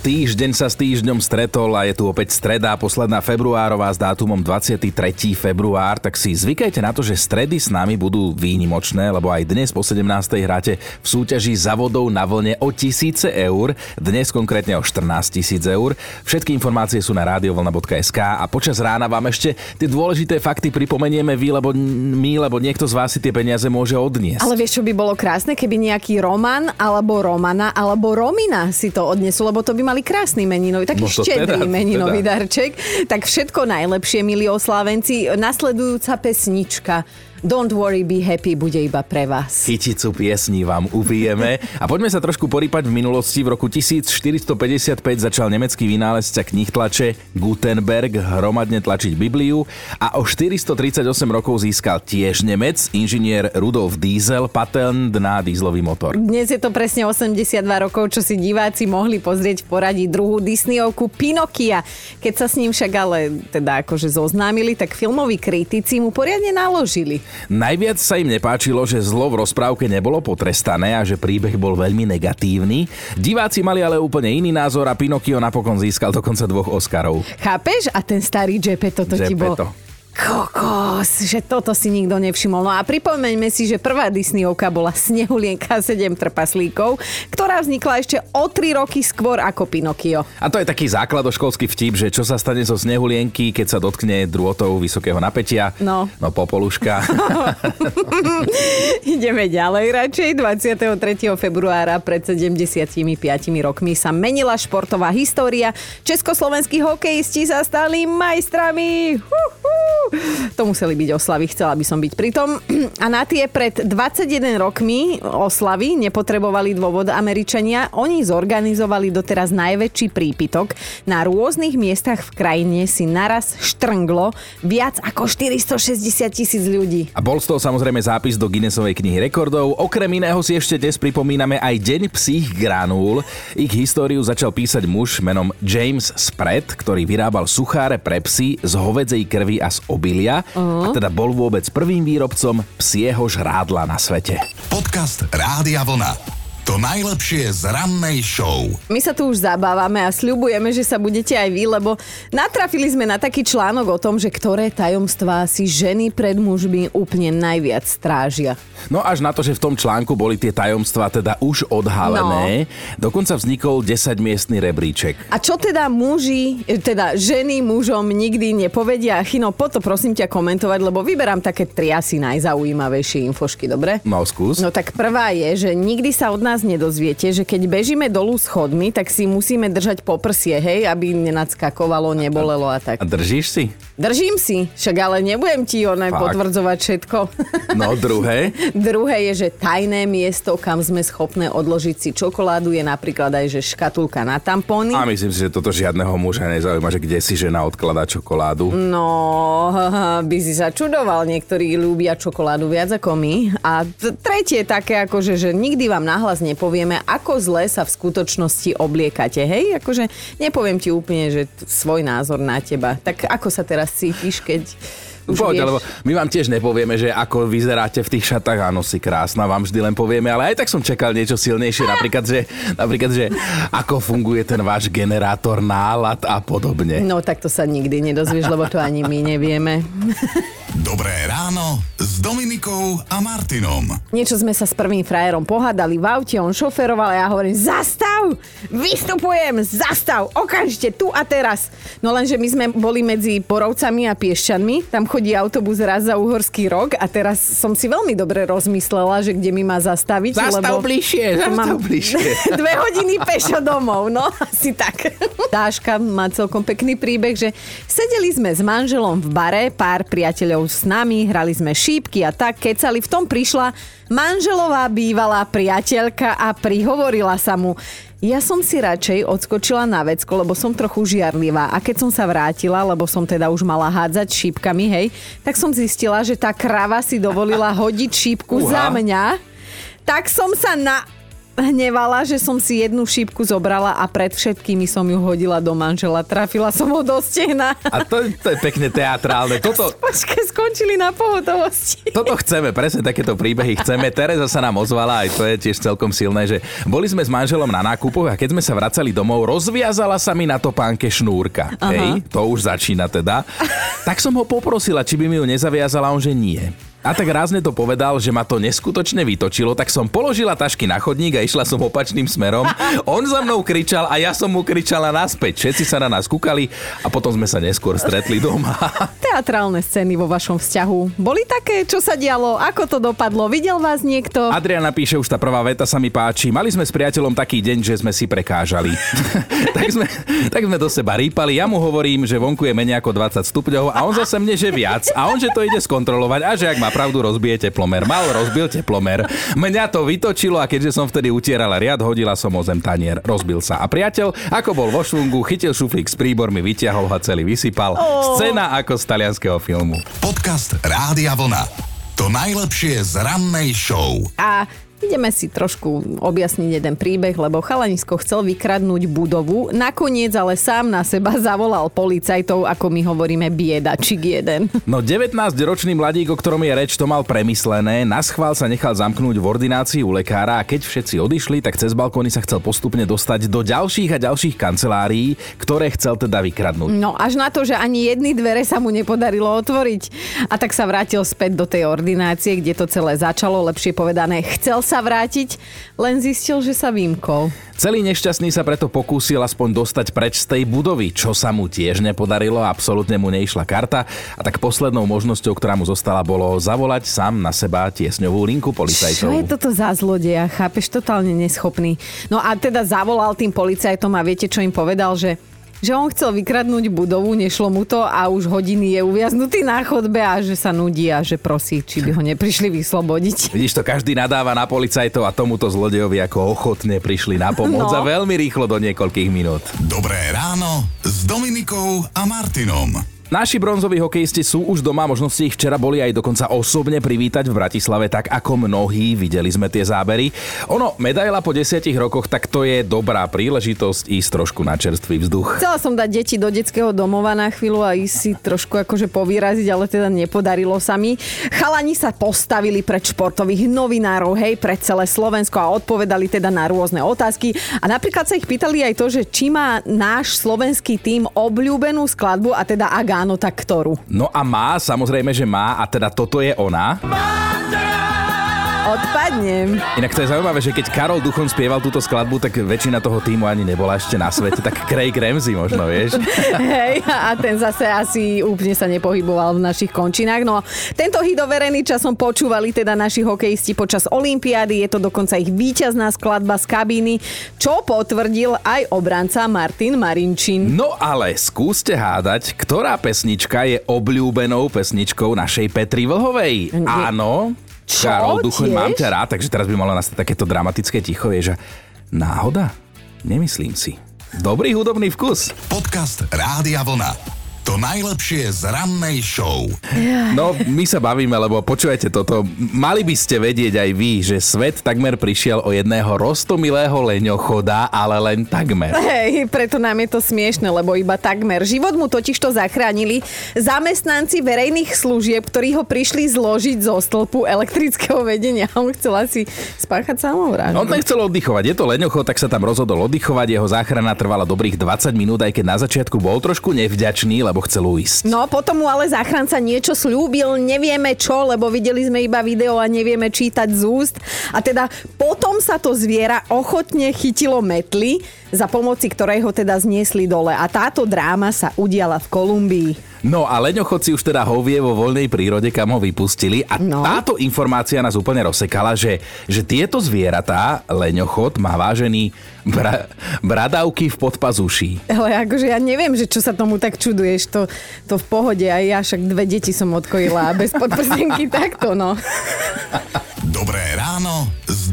Týždeň sa s týždňom stretol a je tu opäť streda, posledná februárová s dátumom 23. február, tak si zvykajte na to, že stredy s nami budú výnimočné, lebo aj dnes po 17. hráte v súťaži za vodou na vlne o tisíce eur, dnes konkrétne o 14 tisíc eur. Všetky informácie sú na radiovlna.sk a počas rána vám ešte tie dôležité fakty pripomenieme vy, lebo my, lebo niekto z vás si tie peniaze môže odniesť. Ale vieš, čo by bolo krásne, keby nejaký Roman, alebo Romana, alebo Romina si to odnesú, lebo to by mali krásny meninový, taký No štedrý teda, meninový teda. darček. Tak všetko najlepšie, milí oslávenci. Nasledujúca pesnička Don't worry, be happy bude iba pre vás. Chyticu piesní vám uvijeme. A poďme sa trošku porýpať v minulosti. V roku 1455 začal nemecký vynálezca knih tlače Gutenberg hromadne tlačiť Bibliu a o 438 rokov získal tiež Nemec, inžinier Rudolf Diesel, patent na dízlový motor. Dnes je to presne 82 rokov, čo si diváci mohli pozrieť v poradí druhú Disneyovku Pinokia. Keď sa s ním však ale teda akože zoznámili, tak filmoví kritici mu poriadne naložili. Najviac sa im nepáčilo, že zlo v rozprávke nebolo potrestané a že príbeh bol veľmi negatívny. Diváci mali ale úplne iný názor a Pinokio napokon získal dokonca dvoch Oscarov. Chápeš? A ten starý Gepetto to ti bol... Kokos, že toto si nikto nevšimol. No a pripomeňme si, že prvá Disneyovka bola Snehulienka 7 trpaslíkov, ktorá vznikla ešte o 3 roky skôr ako Pinokio. A to je taký základoškolský vtip, že čo sa stane zo snehulienky, keď sa dotkne drôtov vysokého napätia. No. No popoluška. Ideme ďalej radšej. 23. februára pred 75 rokmi sa menila športová história. Československí hokejisti sa stali majstrami. Huhu. To museli byť oslavy, chcela by som byť pritom. A na tie pred 21 rokmi oslavy nepotrebovali dôvod Američania. Oni zorganizovali doteraz najväčší prípitok. Na rôznych miestach v krajine si naraz štrnglo viac ako 460 tisíc ľudí. A bol z toho samozrejme zápis do Guinnessovej knihy rekordov. Okrem iného si ešte dnes pripomíname aj Deň psích granúl. Ich históriu začal písať muž menom James Spread, ktorý vyrábal sucháre pre psy z hovedzej krvi a z obilia. Uh-huh. A teda bol vôbec prvým výrobcom psieho žrádla na svete. Podcast Rádia Vlna. To najlepšie z rannej show. My sa tu už zabávame a sľubujeme, že sa budete aj vy, lebo natrafili sme na taký článok o tom, že ktoré tajomstvá si ženy pred mužmi úplne najviac strážia. No až na to, že v tom článku boli tie tajomstvá teda už odhalené. No. Dokonca vznikol 10-miestný rebríček. A čo teda muži, teda ženy mužom nikdy nepovedia? Chino, po to prosím ťa komentovať, lebo vyberám také tri asi najzaujímavejšie infošky, dobre? No skús. No tak prvá je, že nikdy sa od nás nedozviete, že keď bežíme dolu schodmi, tak si musíme držať po prsie, hej, aby nenadskakovalo, nebolelo a tak. A držíš si? Držím si, však ale nebudem ti Fakt? potvrdzovať všetko. No druhé. Druhé je, že tajné miesto, kam sme schopné odložiť si čokoládu, je napríklad aj, že škatulka na tampóny. A myslím si, že toto žiadneho muža nezaujíma, že kde si žena odkladá čokoládu. No, by si sa čudoval, niektorí ľúbia čokoládu viac ako my. A tretie je také, akože, že nikdy vám nahlas nepovieme, ako zle sa v skutočnosti obliekate. Hej, akože nepoviem ti úplne, že svoj názor na teba. Tak ako sa teraz cítiš, keď už Poď, vieš? lebo my vám tiež nepovieme, že ako vyzeráte v tých šatách, áno, si krásna, vám vždy len povieme, ale aj tak som čakal niečo silnejšie, napríklad, že, napríklad, že ako funguje ten váš generátor nálad a podobne. No tak to sa nikdy nedozvieš, lebo to ani my nevieme. Dobré ráno s Dominikou a Martinom. Niečo sme sa s prvým frajerom pohádali v aute, on šoferoval a ja hovorím, zastav, vystupujem, zastav, okamžite, tu a teraz. No lenže my sme boli medzi Borovcami a Piešťanmi, tam chodí autobus raz za Uhorský rok a teraz som si veľmi dobre rozmyslela, že kde mi má zastaviť. Zastav lebo bližšie, zastav mám bližšie. Dve hodiny pešo domov, no asi tak. Dáška má celkom pekný príbeh, že sedeli sme s manželom v bare, pár priateľov s nami, hrali sme šípky a tak kecali. V tom prišla manželová bývalá priateľka a prihovorila sa mu, ja som si radšej odskočila na vecko, lebo som trochu žiarlivá. A keď som sa vrátila, lebo som teda už mala hádzať šípkami, hej, tak som zistila, že tá krava si dovolila hodiť šípku Uha. za mňa. Tak som sa na hnevala, že som si jednu šípku zobrala a pred všetkými som ju hodila do manžela. Trafila som ho do stehna. A to, to je pekne teatrálne. Toto, Počkaj, skončili na pohotovosti. toto chceme, presne takéto príbehy chceme. Tereza sa nám ozvala, aj to je tiež celkom silné, že boli sme s manželom na nákupoch a keď sme sa vracali domov, rozviazala sa mi na topánke šnúrka. Hej, to už začína teda. Tak som ho poprosila, či by mi ju nezaviazala, on že nie. A tak rázne to povedal, že ma to neskutočne vytočilo, tak som položila tašky na chodník a išla som opačným smerom. On za mnou kričal a ja som mu kričala naspäť. Všetci sa na nás kúkali a potom sme sa neskôr stretli doma. Teatrálne scény vo vašom vzťahu. Boli také, čo sa dialo, ako to dopadlo? Videl vás niekto? Adriana píše, už tá prvá veta sa mi páči. Mali sme s priateľom taký deň, že sme si prekážali. tak, sme, tak sme do seba rýpali. Ja mu hovorím, že vonku je menej ako 20 stupňov a on zase mne, že viac. A on, že to ide skontrolovať a že ak má pravdu, rozbije teplomer. Mal, rozbil teplomer. Mňa to vytočilo a keďže som vtedy utierala riad, hodila som o zem tanier. Rozbil sa. A priateľ, ako bol vo švungu, chytil šuflík s príbormi, vytiahol ho celý, vysypal. Scéna ako z talianského filmu. Podcast Rádia Vlna. To najlepšie z rannej show. A ideme si trošku objasniť jeden príbeh, lebo chalanisko chcel vykradnúť budovu, nakoniec ale sám na seba zavolal policajtov, ako my hovoríme biedačik jeden. No 19-ročný mladík, o ktorom je reč, to mal premyslené, na schvál sa nechal zamknúť v ordinácii u lekára a keď všetci odišli, tak cez balkóny sa chcel postupne dostať do ďalších a ďalších kancelárií, ktoré chcel teda vykradnúť. No až na to, že ani jedny dvere sa mu nepodarilo otvoriť. A tak sa vrátil späť do tej ordinácie, kde to celé začalo, lepšie povedané, chcel sa vrátiť, len zistil, že sa vymkol. Celý nešťastný sa preto pokúsil aspoň dostať preč z tej budovy, čo sa mu tiež nepodarilo, absolútne mu neišla karta a tak poslednou možnosťou, ktorá mu zostala, bolo zavolať sám na seba tiesňovú linku policajtov. Čo je toto za zlodeja? Chápeš, totálne neschopný. No a teda zavolal tým policajtom a viete, čo im povedal, že že on chcel vykradnúť budovu, nešlo mu to a už hodiny je uviaznutý na chodbe a že sa nudí a že prosí, či by ho neprišli vyslobodiť. Vidíš to, každý nadáva na policajtov a tomuto zlodejovi ako ochotne prišli na pomoc No. a veľmi rýchlo do niekoľkých minút. Dobré ráno s Dominikou a Martinom. Naši bronzoví hokejisti sú už doma, možno ste ich včera boli aj dokonca osobne privítať v Bratislave, tak ako mnohí, videli sme tie zábery. Ono, medaila po desiatich rokoch, tak to je dobrá príležitosť ísť trošku na čerstvý vzduch. Chcela som dať deti do detského domova na chvíľu a ísť si trošku akože povyraziť, ale teda nepodarilo sa mi. Chalani sa postavili pred športových novinárov, hej, pred celé Slovensko a odpovedali teda na rôzne otázky. A napríklad sa ich pýtali aj to, že či má náš slovenský tým obľúbenú skladbu a teda ak áno, tak ktorú. No a má, samozrejme, že má, a teda toto je ona. Odpadnem. Inak to je zaujímavé, že keď Karol Duchon spieval túto skladbu, tak väčšina toho týmu ani nebola ešte na svete, tak Craig Ramsey možno, vieš. Hej, a ten zase asi úplne sa nepohyboval v našich končinách. No, tento hit overený časom počúvali teda naši hokejisti počas Olympiády. Je to dokonca ich víťazná skladba z kabíny, čo potvrdil aj obranca Martin Marinčín. No ale skúste hádať, ktorá pesnička je obľúbenou pesničkou našej Petri Vlhovej. Nie. Áno, Čo? Karol Duchoň, mám ťa rád, takže teraz by malo nastať takéto dramatické ticho, vieš, že náhoda? Nemyslím si. Dobrý hudobný vkus. Podcast Rádia Vlna. To najlepšie z rannej show. No, my sa bavíme, lebo počujete toto. Mali by ste vedieť aj vy, že svet takmer prišiel o jedného rostomilého leňochoda, ale len takmer. Hej, preto nám je to smiešne, lebo iba takmer. Život mu totiž to zachránili zamestnanci verejných služieb, ktorí ho prišli zložiť zo stĺpu elektrického vedenia. On chcel asi spáchať samovraždu. On ten chcel oddychovať, je to leňochod, tak sa tam rozhodol oddychovať, jeho záchrana trvala dobrých 20 minút, aj keď na začiatku bol trošku nevďačný, lebo chcel uísť. No potom mu ale záchranca niečo slúbil, nevieme čo, lebo videli sme iba video a nevieme čítať z úst. A teda potom sa to zviera ochotne chytilo metly, za pomoci ktorej ho teda zniesli dole. A táto dráma sa udiala v Kolumbii. No a leňochodci už teda hovie vo voľnej prírode, kam ho vypustili a No. táto informácia nás úplne rozsekala, že, že tieto zvieratá, leňochod má vážený bra, bradavky v podpazuší. Ale akože ja neviem, že čo sa tomu tak čuduješ, to, to v pohode, aj ja však dve deti som odkojila bez podprsenky takto, no. Dobré ráno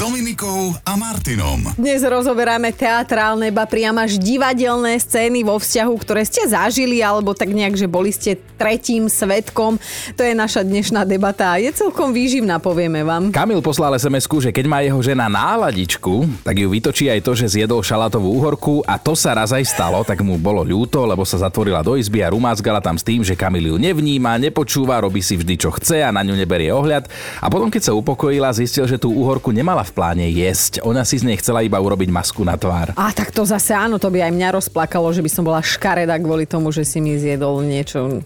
Dominikou a Martinom. Dnes rozoberáme teatrálne, ba priam až divadelné scény vo vzťahu, ktoré ste zažili, alebo tak nejak, že boli ste tretím svetkom. To je naša dnešná debata a je celkom výživná, povieme vám. Kamil poslal sms že keď má jeho žena náladičku, tak ju vytočí aj to, že zjedol šalatovú úhorku a to sa raz aj stalo, tak mu bolo ľúto, lebo sa zatvorila do izby a rumázgala tam s tým, že Kamil ju nevníma, nepočúva, robí si vždy čo chce a na ňu neberie ohľad. A potom, keď sa upokojila, zistil, že tú úhorku nemala v pláne jesť. Ona si z nej chcela iba urobiť masku na tvár. A tak to zase áno, to by aj mňa rozplakalo, že by som bola škareda kvôli tomu, že si mi zjedol niečo,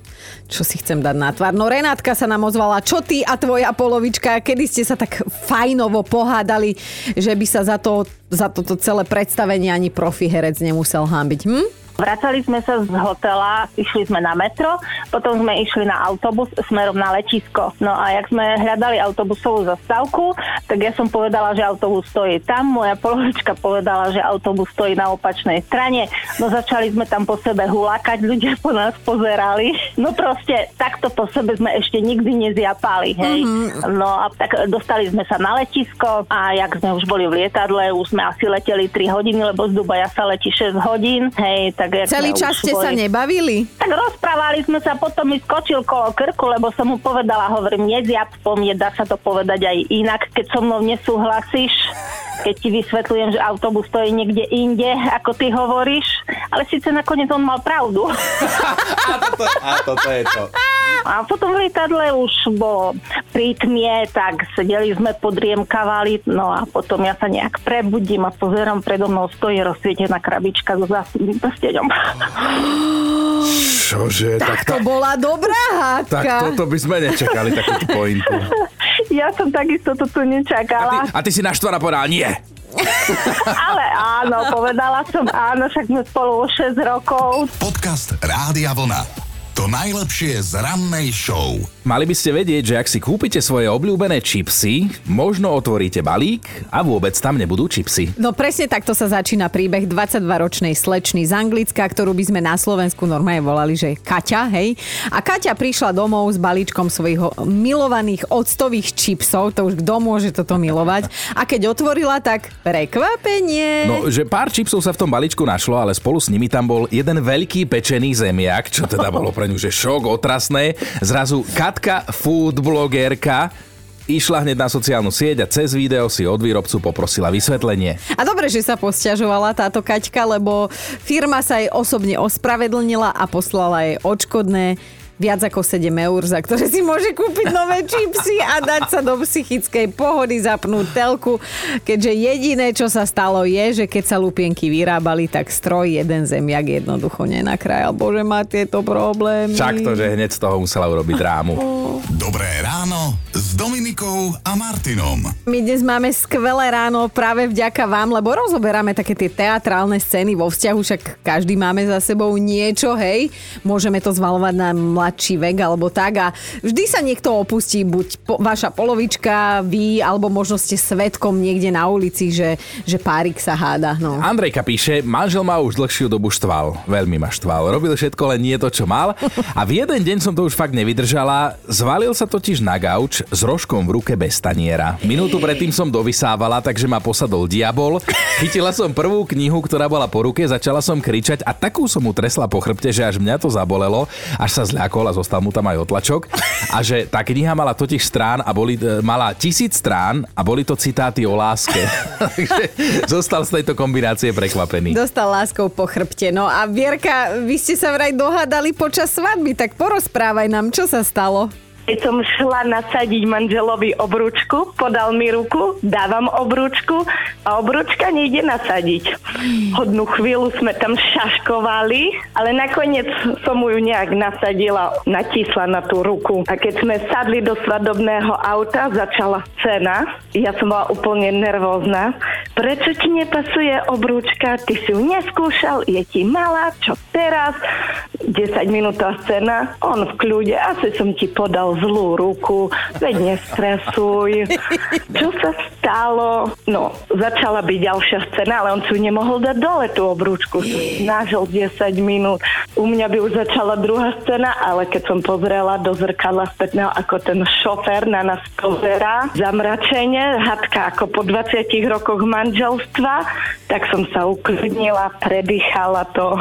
čo si chcem dať na tvár. No Renátka sa nám ozvala, čo ty a tvoja polovička, kedy ste sa tak fajnovo pohádali, že by sa za, to, za toto celé predstavenie ani profi herec nemusel hábiť. Hm? Vracali sme sa z hotela, išli sme na metro, potom sme išli na autobus smerom na letisko. No a jak sme hľadali autobusovú zastávku, tak ja som povedala, že autobus stojí tam, moja polovička povedala, že autobus stojí na opačnej strane. No začali sme tam po sebe hulakať, ľudia po nás pozerali. No proste takto po sebe sme ešte nikdy nezjapali, hej. Mm-hmm. No a tak dostali sme sa na letisko a jak sme už boli v lietadle, už sme asi leteli 3 hodiny, lebo z Dubaja sa letí 6 hodín, hej, tak jak Celý čas ste sa nebavili? tak rozprávali sme sa, potom mi skočil kolo krku, lebo som mu povedala, hovorím, po mne, dá sa to povedať aj inak, keď so mnou nesúhlasíš, keď ti vysvetľujem, že autobus stojí niekde inde, ako ty hovoríš, ale síce nakoniec on mal pravdu. A toto, a toto je to. A potom v lietadle už bolo pri tmie, tak sedeli sme, podriemkavali, no a potom ja sa nejak prebudím a pozerám, predo mnou stojí rozsvietená krabička so zásobným prsteňom. Čože, tak, To bola dobrá tak hádka. toto by sme nečakali, takúto pointu. Ja som takisto to tu A ty, nečakala. a ty si naštvaná povedal, nie. Ale áno, povedala som áno, však sme spolu už 6 rokov. Podcast Rádia Vlna. To najlepšie z rannej show. Mali by ste vedieť, že ak si kúpite svoje obľúbené čipsy, možno otvoríte balík a vôbec tam nebudú čipsy. No presne takto sa začína príbeh 22-ročnej slečny z Anglicka, ktorú by sme na Slovensku normálne volali, že Kaťa, hej. A Kaťa prišla domov s balíčkom svojich milovaných octových čipsov, to už kto môže toto milovať. A keď otvorila, tak prekvapenie. No, že pár čipsov sa v tom balíčku našlo, ale spolu s nimi tam bol jeden veľký pečený zemiak, čo teda bolo pre ňu, že šok, otrasné. Zrazu Katka, food blogerka, išla hneď na sociálnu sieť a cez video si od výrobcu poprosila vysvetlenie. A dobre, že sa posťažovala táto Kaťka, lebo firma sa jej osobne ospravedlnila a poslala jej odškodné viac ako 7 eur, za ktoré si môže kúpiť nové čipsy a dať sa do psychickej pohody, zapnúť telku, keďže jediné, čo sa stalo je, že keď sa lupienky vyrábali, tak stroj jeden zemiak jednoducho nenakrájal. Bože, má tieto problémy. Však to, že hneď z toho musela urobiť drámu. Dobré ráno s Dominikou a Martinom. My dnes máme skvelé ráno práve vďaka vám, lebo rozoberáme také tie teatrálne scény vo vzťahu, však každý máme za sebou niečo, hej. Môžeme to zvalovať na mladší vek alebo tak a vždy sa niekto opustí, buď po, vaša polovička, vy, alebo možno ste svetkom niekde na ulici, že, že párik sa háda. No. Andrejka píše, manžel ma už dlhšiu dobu štval. Veľmi ma štval. Robil všetko len nie to, čo mal. A v jeden deň som to už fakt nevydržala. Zvalil sa totiž na gauč s rožkom v ruke bez taniera. Minútu predtým som dovysávala, takže ma posadol diabol. Chytila som prvú knihu, ktorá bola po ruke, začala som kričať a takú som mu tresla po chrbte, že až mňa to zabolelo, až sa zľakol a zostal mu tam aj otlačok. A že tá kniha mala totiž strán a boli, e, mala tisíc strán a boli to citáty o láske. takže zostal z tejto kombinácie prekvapený. Dostal láskou po chrbte. No a Vierka, vy ste sa vraj dohádali počas svadby, tak porozprávaj nám, čo sa stalo. Keď som šla nasadiť manželovi obrúčku, podal mi ruku, dávam obrúčku a obrúčka nejde nasadiť. Hodnú chvíľu sme tam šaškovali, ale nakoniec som mu ju nejak nasadila, natísla na tú ruku. A keď sme sadli do svadobného auta, začala scéna. Ja som bola úplne nervózna, prečo ti nepasuje obrúčka, ty si ju neskúšal, je ti malá, čo teraz? 10 minútová scéna, on v kľude, asi som ti podal zlú ruku, veď nestresuj. Čo sa stalo? No, začala byť ďalšia scéna, ale on si nemohol dať dole tú obrúčku. Snažil 10 minút. U mňa by už začala druhá scéna, ale keď som pozrela do zrkadla spätného, ako ten šofér na nás pozerá, zamračenie, hadka ako po 20 rokoch manželstva, tak som sa uklidnila, predýchala to.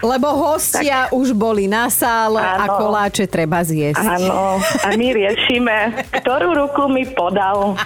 Lebo hostia tak. Už boli na sále ano. a koláče treba zjesť. Áno, a my riešime, ktorú ruku mi podal.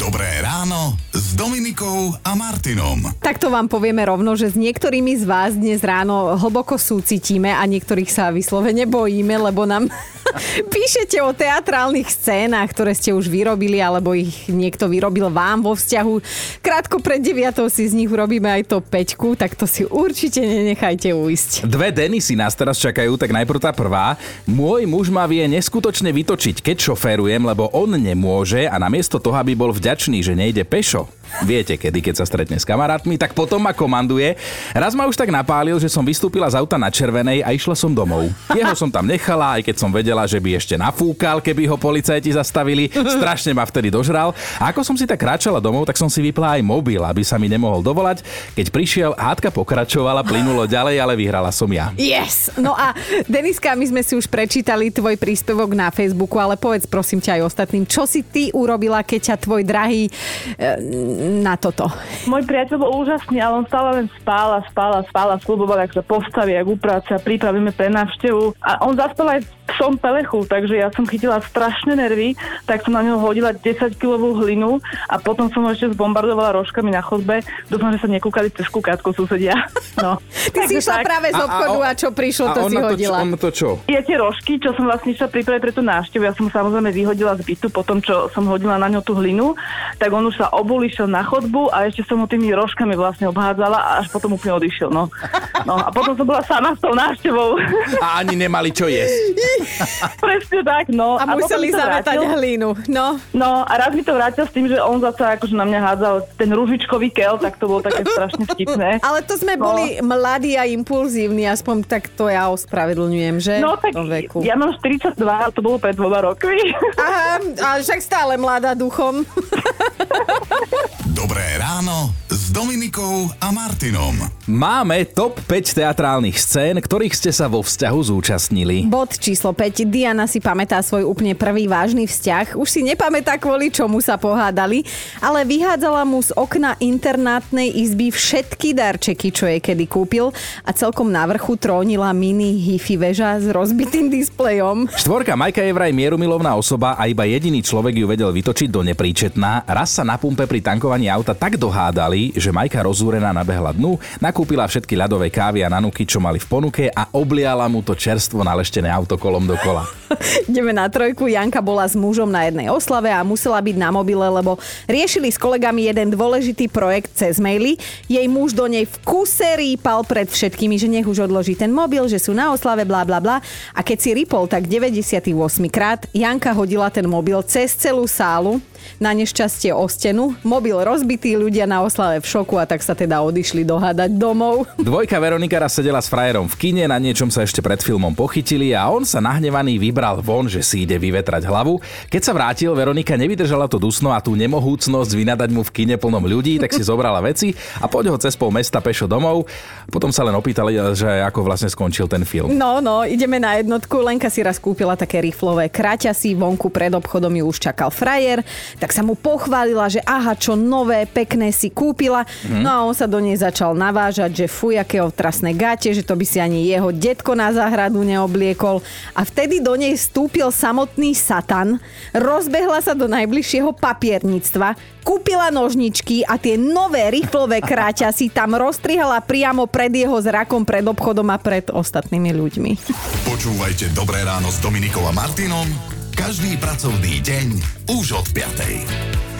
Dobré ráno Dominikou a Martinom. Takto vám povieme rovno, že s niektorými z vás dnes ráno hlboko súcitíme a niektorých sa vyslovene bojíme, lebo nám píšete o teatrálnych scénach, ktoré ste už vyrobili, alebo ich niekto vyrobil vám vo vzťahu. Krátko pred 9 si z nich urobíme aj to peťku, tak to si určite nenechajte uísť. Dve Denisy nás teraz čakajú, tak najprv tá prvá. Môj muž ma vie neskutočne vytočiť, keď šoférujem, lebo on nemôže a namiesto toho, aby bol vďačný, že nejde pešo, Viete, kedy, keď sa stretne s kamarátmi, tak potom ma komanduje. Raz ma už tak napálil, že som vystúpila z auta na červenej a išla som domov. Jeho som tam nechala, aj keď som vedela, že by ešte nafúkal, keby ho policajti zastavili. Strašne ma vtedy dožral. A ako som si tak kráčala domov, tak som si vypla aj mobil, aby sa mi nemohol dovolať. Keď prišiel, hádka pokračovala, plynulo ďalej, ale vyhrala som ja. Yes! No a Deniska, my sme si už prečítali tvoj príspevok na Facebooku, ale povedz prosím ťa aj ostatným, čo si ty urobila, keď ťa tvoj drahý e, na toto? Môj priateľ bol úžasný, ale on stále len spál a spál a spál a sluboval, ak sa postaví, ak uprace a pripravíme pre návštevu. A on zaspal aj som pelechu, takže ja som chytila strašné nervy, tak som na neho hodila 10-kilovú hlinu a potom som ho ešte zbombardovala rožkami na chodbe. Dúfam, že sa nekúkali cez kúkatku susedia. No. Ty si išla práve z obchodu a, a, a čo prišlo, to si hodila. A on to čo? Je tie rožky, čo som vlastne išla pripraviť pre tú návštevu. Ja som samozrejme vyhodila z bytu po tom, čo som hodila na ňo tú hlinu, tak on už sa obul, išiel na chodbu a ešte som ho tými rožkami vlastne obhádzala a až potom úplne odišiel. No. no a potom som bola sama s tou návštevou. A ani nemali čo jesť. Presne tak, no. A, a museli zametať hlínu, no. No a raz mi to vrátil s tým, že on zase akože na mňa hádzal ten ružičkový kel, tak to bolo také strašne vtipné. Ale to sme no. boli mladí a impulzívni, aspoň tak to ja ospravedlňujem, že? No tak veku. ja mám 42, to bolo pred dvoma rokmi. Aha, ale však stále mladá duchom. Dobré ráno Dominikou a Martinom. Máme top 5 teatrálnych scén, ktorých ste sa vo vzťahu zúčastnili. Bod číslo 5. Diana si pamätá svoj úplne prvý vážny vzťah. Už si nepamätá kvôli čomu sa pohádali, ale vyhádzala mu z okna internátnej izby všetky darčeky, čo jej kedy kúpil a celkom na vrchu trónila mini hifi väža s rozbitým displejom. Štvorka Majka je vraj mierumilovná osoba a iba jediný človek ju vedel vytočiť do nepríčetná. Raz sa na pumpe pri tankovaní auta tak dohádali, že Majka rozúrená nabehla dnu, nakúpila všetky ľadové kávy a nanuky, čo mali v ponuke a obliala mu to čerstvo naleštené auto kolom dokola. Ideme na trojku. Janka bola s mužom na jednej oslave a musela byť na mobile, lebo riešili s kolegami jeden dôležitý projekt cez maily. Jej muž do nej v kuse rýpal pred všetkými, že nech už odloží ten mobil, že sú na oslave, bla bla bla. A keď si rýpol tak 98 krát, Janka hodila ten mobil cez celú sálu na nešťastie o stenu. Mobil rozbitý, ľudia na oslave v šoku a tak sa teda odišli dohádať domov. Dvojka Veronika raz sedela s frajerom v kine, na niečom sa ešte pred filmom pochytili a on sa nahnevaný vybral von, že si ide vyvetrať hlavu. Keď sa vrátil, Veronika nevydržala to dusno a tú nemohúcnosť vynadať mu v kine plnom ľudí, tak si zobrala veci a poď ho cez pol mesta pešo domov. Potom sa len opýtali, že ako vlastne skončil ten film. No, no, ideme na jednotku. Lenka si raz kúpila také riflové kraťasy, vonku pred obchodom ju už čakal frajer tak sa mu pochválila, že aha, čo nové, pekné si kúpila. Mm. No a on sa do nej začal navážať, že fuj, aké otrasné gate, že to by si ani jeho detko na záhradu neobliekol. A vtedy do nej vstúpil samotný Satan, rozbehla sa do najbližšieho papierníctva, kúpila nožničky a tie nové riflové kráťa si tam roztrihala priamo pred jeho zrakom, pred obchodom a pred ostatnými ľuďmi. Počúvajte Dobré ráno s Dominikom a Martinom každý pracovný deň už od 5.